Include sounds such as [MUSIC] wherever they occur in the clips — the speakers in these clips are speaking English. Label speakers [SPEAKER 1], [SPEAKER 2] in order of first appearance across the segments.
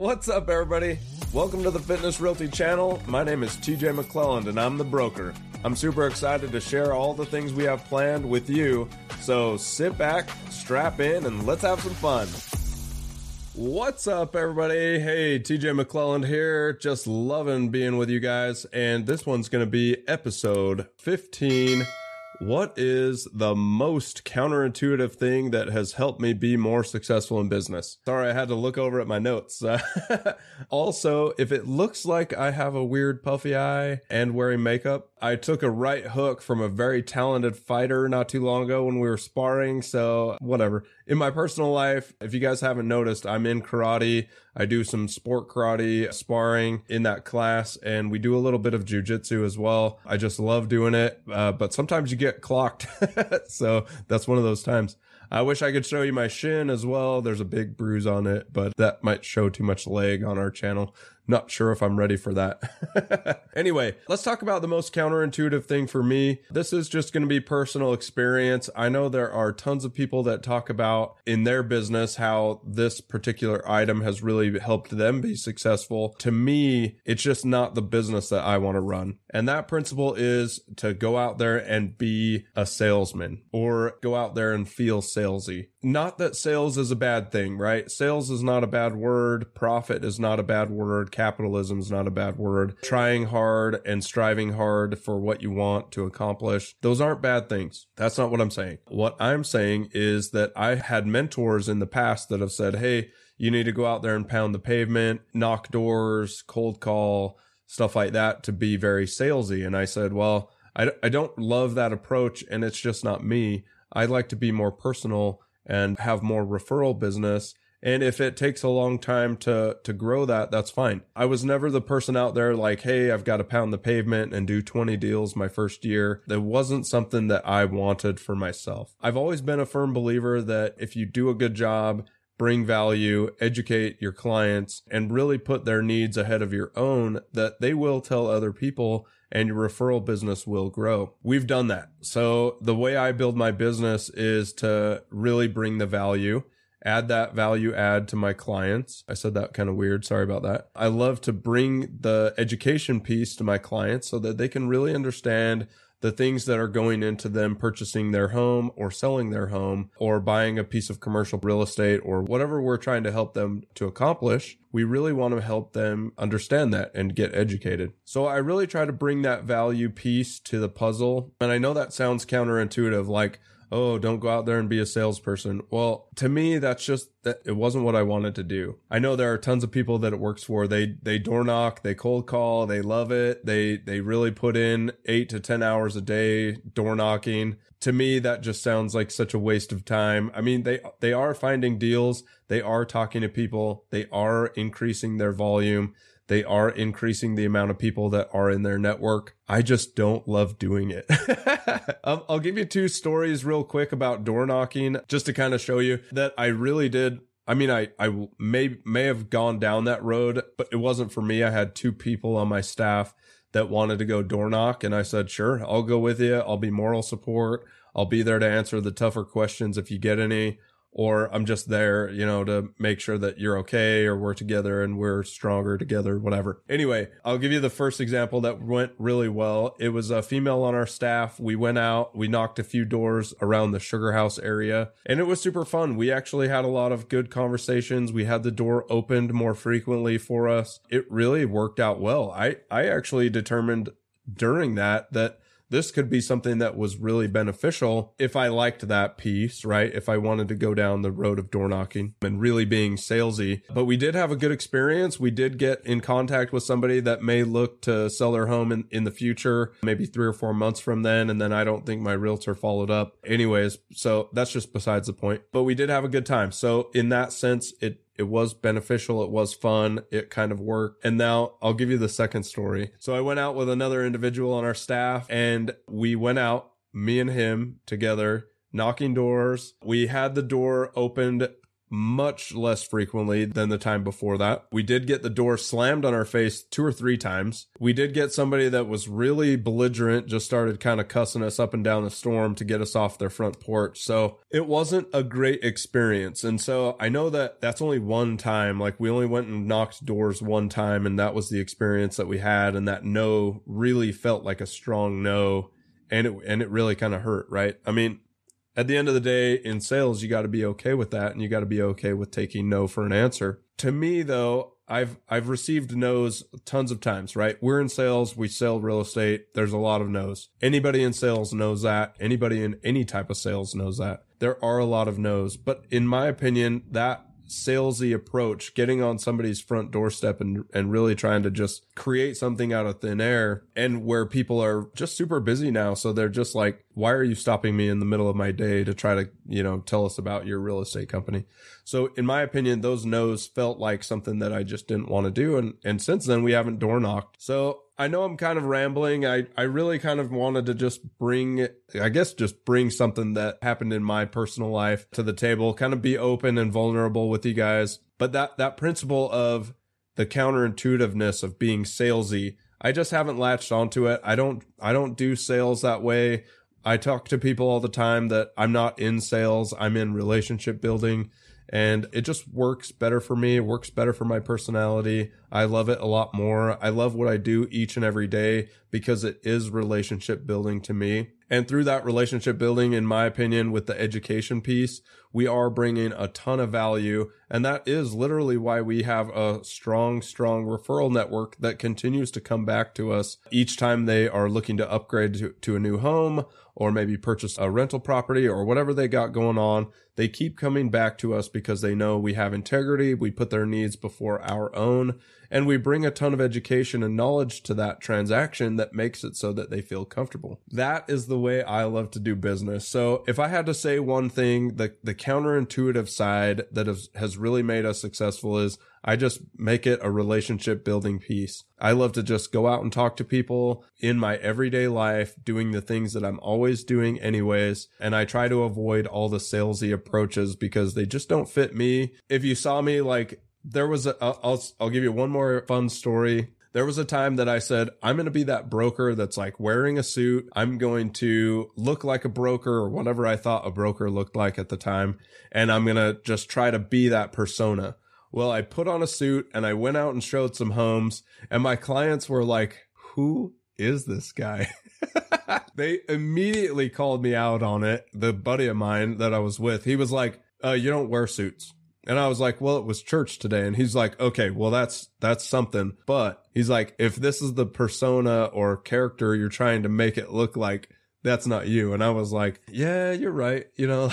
[SPEAKER 1] What's up, everybody? Welcome to the Fitness Realty channel. My name is TJ McLelland, and I'm the broker. I'm super excited to share all the things we have planned with you. So sit back, strap in, and let's have some fun. What's up, everybody? Hey, TJ McLelland here. Just loving being with you guys. And this one's going to be episode 15 what is the most counterintuitive thing that has helped me be more successful in business? Sorry, I had to look over at my notes. [LAUGHS] also, if it looks like I have a weird puffy eye and wearing makeup, I took a right hook from a very talented fighter not too long ago when we were sparring. So, whatever. In my personal life, if you guys haven't noticed, I'm in karate. I do some sport karate sparring in that class, and we do a little bit of jujitsu as well. I just love doing it, uh, but sometimes you get clocked. [LAUGHS] so that's one of those times. I wish I could show you my shin as well. There's a big bruise on it, but that might show too much leg on our channel. Not sure if I'm ready for that. [LAUGHS] anyway, let's talk about the most counterintuitive thing for me. This is just going to be personal experience. I know there are tons of people that talk about in their business how this particular item has really helped them be successful. To me, it's just not the business that I want to run. And that principle is to go out there and be a salesman or go out there and feel salesy. Not that sales is a bad thing, right? Sales is not a bad word. Profit is not a bad word capitalism is not a bad word. Trying hard and striving hard for what you want to accomplish, those aren't bad things. That's not what I'm saying. What I'm saying is that I had mentors in the past that have said, Hey, you need to go out there and pound the pavement, knock doors, cold call, stuff like that to be very salesy. And I said, well, I, I don't love that approach and it's just not me. I'd like to be more personal and have more referral business and if it takes a long time to to grow that, that's fine. I was never the person out there like, "Hey, I've got to pound the pavement and do 20 deals my first year." That wasn't something that I wanted for myself. I've always been a firm believer that if you do a good job, bring value, educate your clients, and really put their needs ahead of your own, that they will tell other people and your referral business will grow. We've done that. So the way I build my business is to really bring the value add that value add to my clients. I said that kind of weird. Sorry about that. I love to bring the education piece to my clients so that they can really understand the things that are going into them purchasing their home or selling their home or buying a piece of commercial real estate or whatever we're trying to help them to accomplish. We really want to help them understand that and get educated. So I really try to bring that value piece to the puzzle. And I know that sounds counterintuitive, like, oh, don't go out there and be a salesperson. Well, to me, that's just that it wasn't what I wanted to do. I know there are tons of people that it works for. They they door knock, they cold call, they love it. They they really put in eight to ten hours a day door knocking. To me, that just sounds like such a waste of time. I mean, they they are finding deals, they are talking to people, they are increasing their volume they are increasing the amount of people that are in their network. I just don't love doing it. [LAUGHS] um, I'll give you two stories real quick about door knocking just to kind of show you that I really did I mean, I, I may, may have gone down that road, but it wasn't for me. I had two people on my staff that wanted to go door knock. And I said, sure, I'll go with you. I'll be moral support. I'll be there to answer the tougher questions if you get any or I'm just there, you know, to make sure that you're okay or we're together and we're stronger together, whatever. Anyway, I'll give you the first example that went really well. It was a female on our staff. We went out, we knocked a few doors around the sugar house area and it was super fun. We actually had a lot of good conversations. We had the door opened more frequently for us. It really worked out well. I, I actually determined during that that this could be something that was really beneficial if I liked that piece, right? If I wanted to go down the road of door knocking and really being salesy. But we did have a good experience. We did get in contact with somebody that may look to sell their home in, in the future, maybe three or four months from then. And then I don't think my realtor followed up. Anyways, so that's just besides the point. But we did have a good time. So in that sense, it it was beneficial. It was fun. It kind of worked. And now I'll give you the second story. So I went out with another individual on our staff and we went out, me and him together, knocking doors. We had the door opened much less frequently than the time before that. We did get the door slammed on our face two or three times. We did get somebody that was really belligerent, just started kind of cussing us up and down the storm to get us off their front porch. So it wasn't a great experience. And so I know that that's only one time. Like we only went and knocked doors one time, and that was the experience that we had. And that no really felt like a strong no. And it, and it really kind of hurt, right? I mean, at the end of the day, in sales, you got to be okay with that and you got to be okay with taking no for an answer. To me, though, I've I've received no's tons of times, right? We're in sales, we sell real estate. There's a lot of no's. Anybody in sales knows that. Anybody in any type of sales knows that. There are a lot of no's, but in my opinion, that salesy approach, getting on somebody's front doorstep and, and really trying to just create something out of thin air and where people are just super busy now. So they're just like, why are you stopping me in the middle of my day to try to, you know, tell us about your real estate company? So in my opinion, those no's felt like something that I just didn't want to do. And, and since then we haven't door knocked. So I know I'm kind of rambling. I, I really kind of wanted to just bring, I guess, just bring something that happened in my personal life to the table, kind of be open and vulnerable with you guys. But that, that principle of the counterintuitiveness of being salesy, I just haven't latched onto it. I don't, I don't do sales that way. I talk to people all the time that I'm not in sales. I'm in relationship building and it just works better for me. It works better for my personality. I love it a lot more. I love what I do each and every day because it is relationship building to me. And through that relationship building, in my opinion, with the education piece, we are bringing a ton of value. And that is literally why we have a strong, strong referral network that continues to come back to us each time they are looking to upgrade to, to a new home or maybe purchase a rental property or whatever they got going on. They keep coming back to us because they know we have integrity. We put their needs before our own and we bring a ton of education and knowledge to that transaction that makes it so that they feel comfortable. That is the way I love to do business. So if I had to say one thing, the, the counterintuitive side that has, has really made us successful is I just make it a relationship building piece. I love to just go out and talk to people in my everyday life, doing the things that I'm always doing anyways. And I try to avoid all the salesy approaches because they just don't fit me. If you saw me like there was a I'll I'll give you one more fun story. There was a time that I said, I'm going to be that broker that's like wearing a suit. I'm going to look like a broker or whatever I thought a broker looked like at the time. And I'm going to just try to be that persona. Well, I put on a suit and I went out and showed some homes and my clients were like, who is this guy? [LAUGHS] they immediately called me out on it. The buddy of mine that I was with, he was like, uh, you don't wear suits. And I was like, well, it was church today. And he's like, okay, well, that's, that's something. But he's like, if this is the persona or character you're trying to make it look like, that's not you. And I was like, yeah, you're right. You know,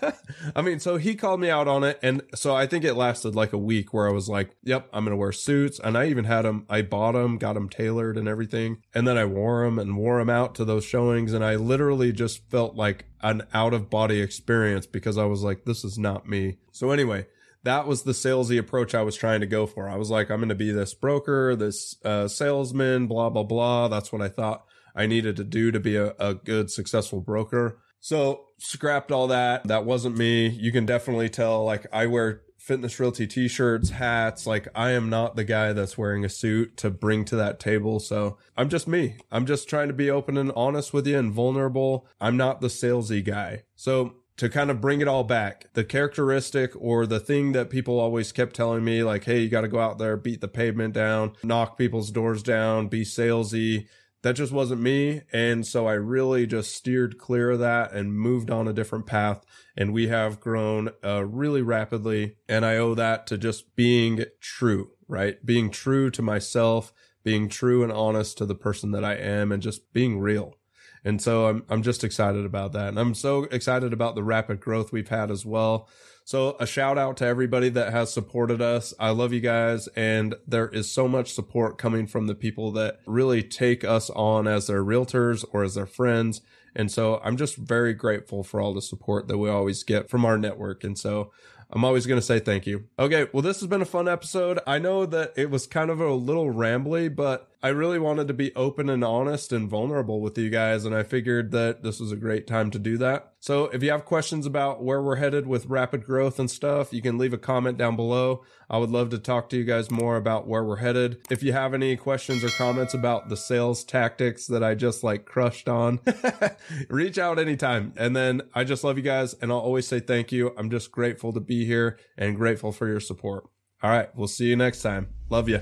[SPEAKER 1] [LAUGHS] I mean, so he called me out on it. And so I think it lasted like a week where I was like, yep, I'm going to wear suits. And I even had them, I bought them, got them tailored and everything. And then I wore them and wore them out to those showings. And I literally just felt like an out of body experience because I was like, this is not me. So anyway, that was the salesy approach I was trying to go for. I was like, I'm going to be this broker, this uh, salesman, blah, blah, blah. That's what I thought I needed to do to be a, a good, successful broker. So scrapped all that. That wasn't me. You can definitely tell, like, I wear fitness realty t-shirts, hats. Like I am not the guy that's wearing a suit to bring to that table. So I'm just me. I'm just trying to be open and honest with you and vulnerable. I'm not the salesy guy. So to kind of bring it all back, the characteristic or the thing that people always kept telling me, like, hey, you got to go out there, beat the pavement down, knock people's doors down, be salesy that just wasn't me. And so I really just steered clear of that and moved on a different path. And we have grown uh, really rapidly. And I owe that to just being true, right? Being true to myself, being true and honest to the person that I am, and just being real. And so I'm, I'm just excited about that. And I'm so excited about the rapid growth we've had as well. So a shout out to everybody that has supported us. I love you guys. And there is so much support coming from the people that really take us on as their realtors or as their friends. And so I'm just very grateful for all the support that we always get from our network. And so I'm always going to say thank you. Okay. Well, this has been a fun episode. I know that it was kind of a little rambly, but I really wanted to be open and honest and vulnerable with you guys, and I figured that this was a great time to do that. So if you have questions about where we're headed with rapid growth and stuff, you can leave a comment down below. I would love to talk to you guys more about where we're headed. If you have any questions or comments about the sales tactics that I just like crushed on, [LAUGHS] reach out anytime. And then I just love you guys and I'll always say thank you. I'm just grateful to be here and grateful for your support. All right. We'll see you next time. Love you.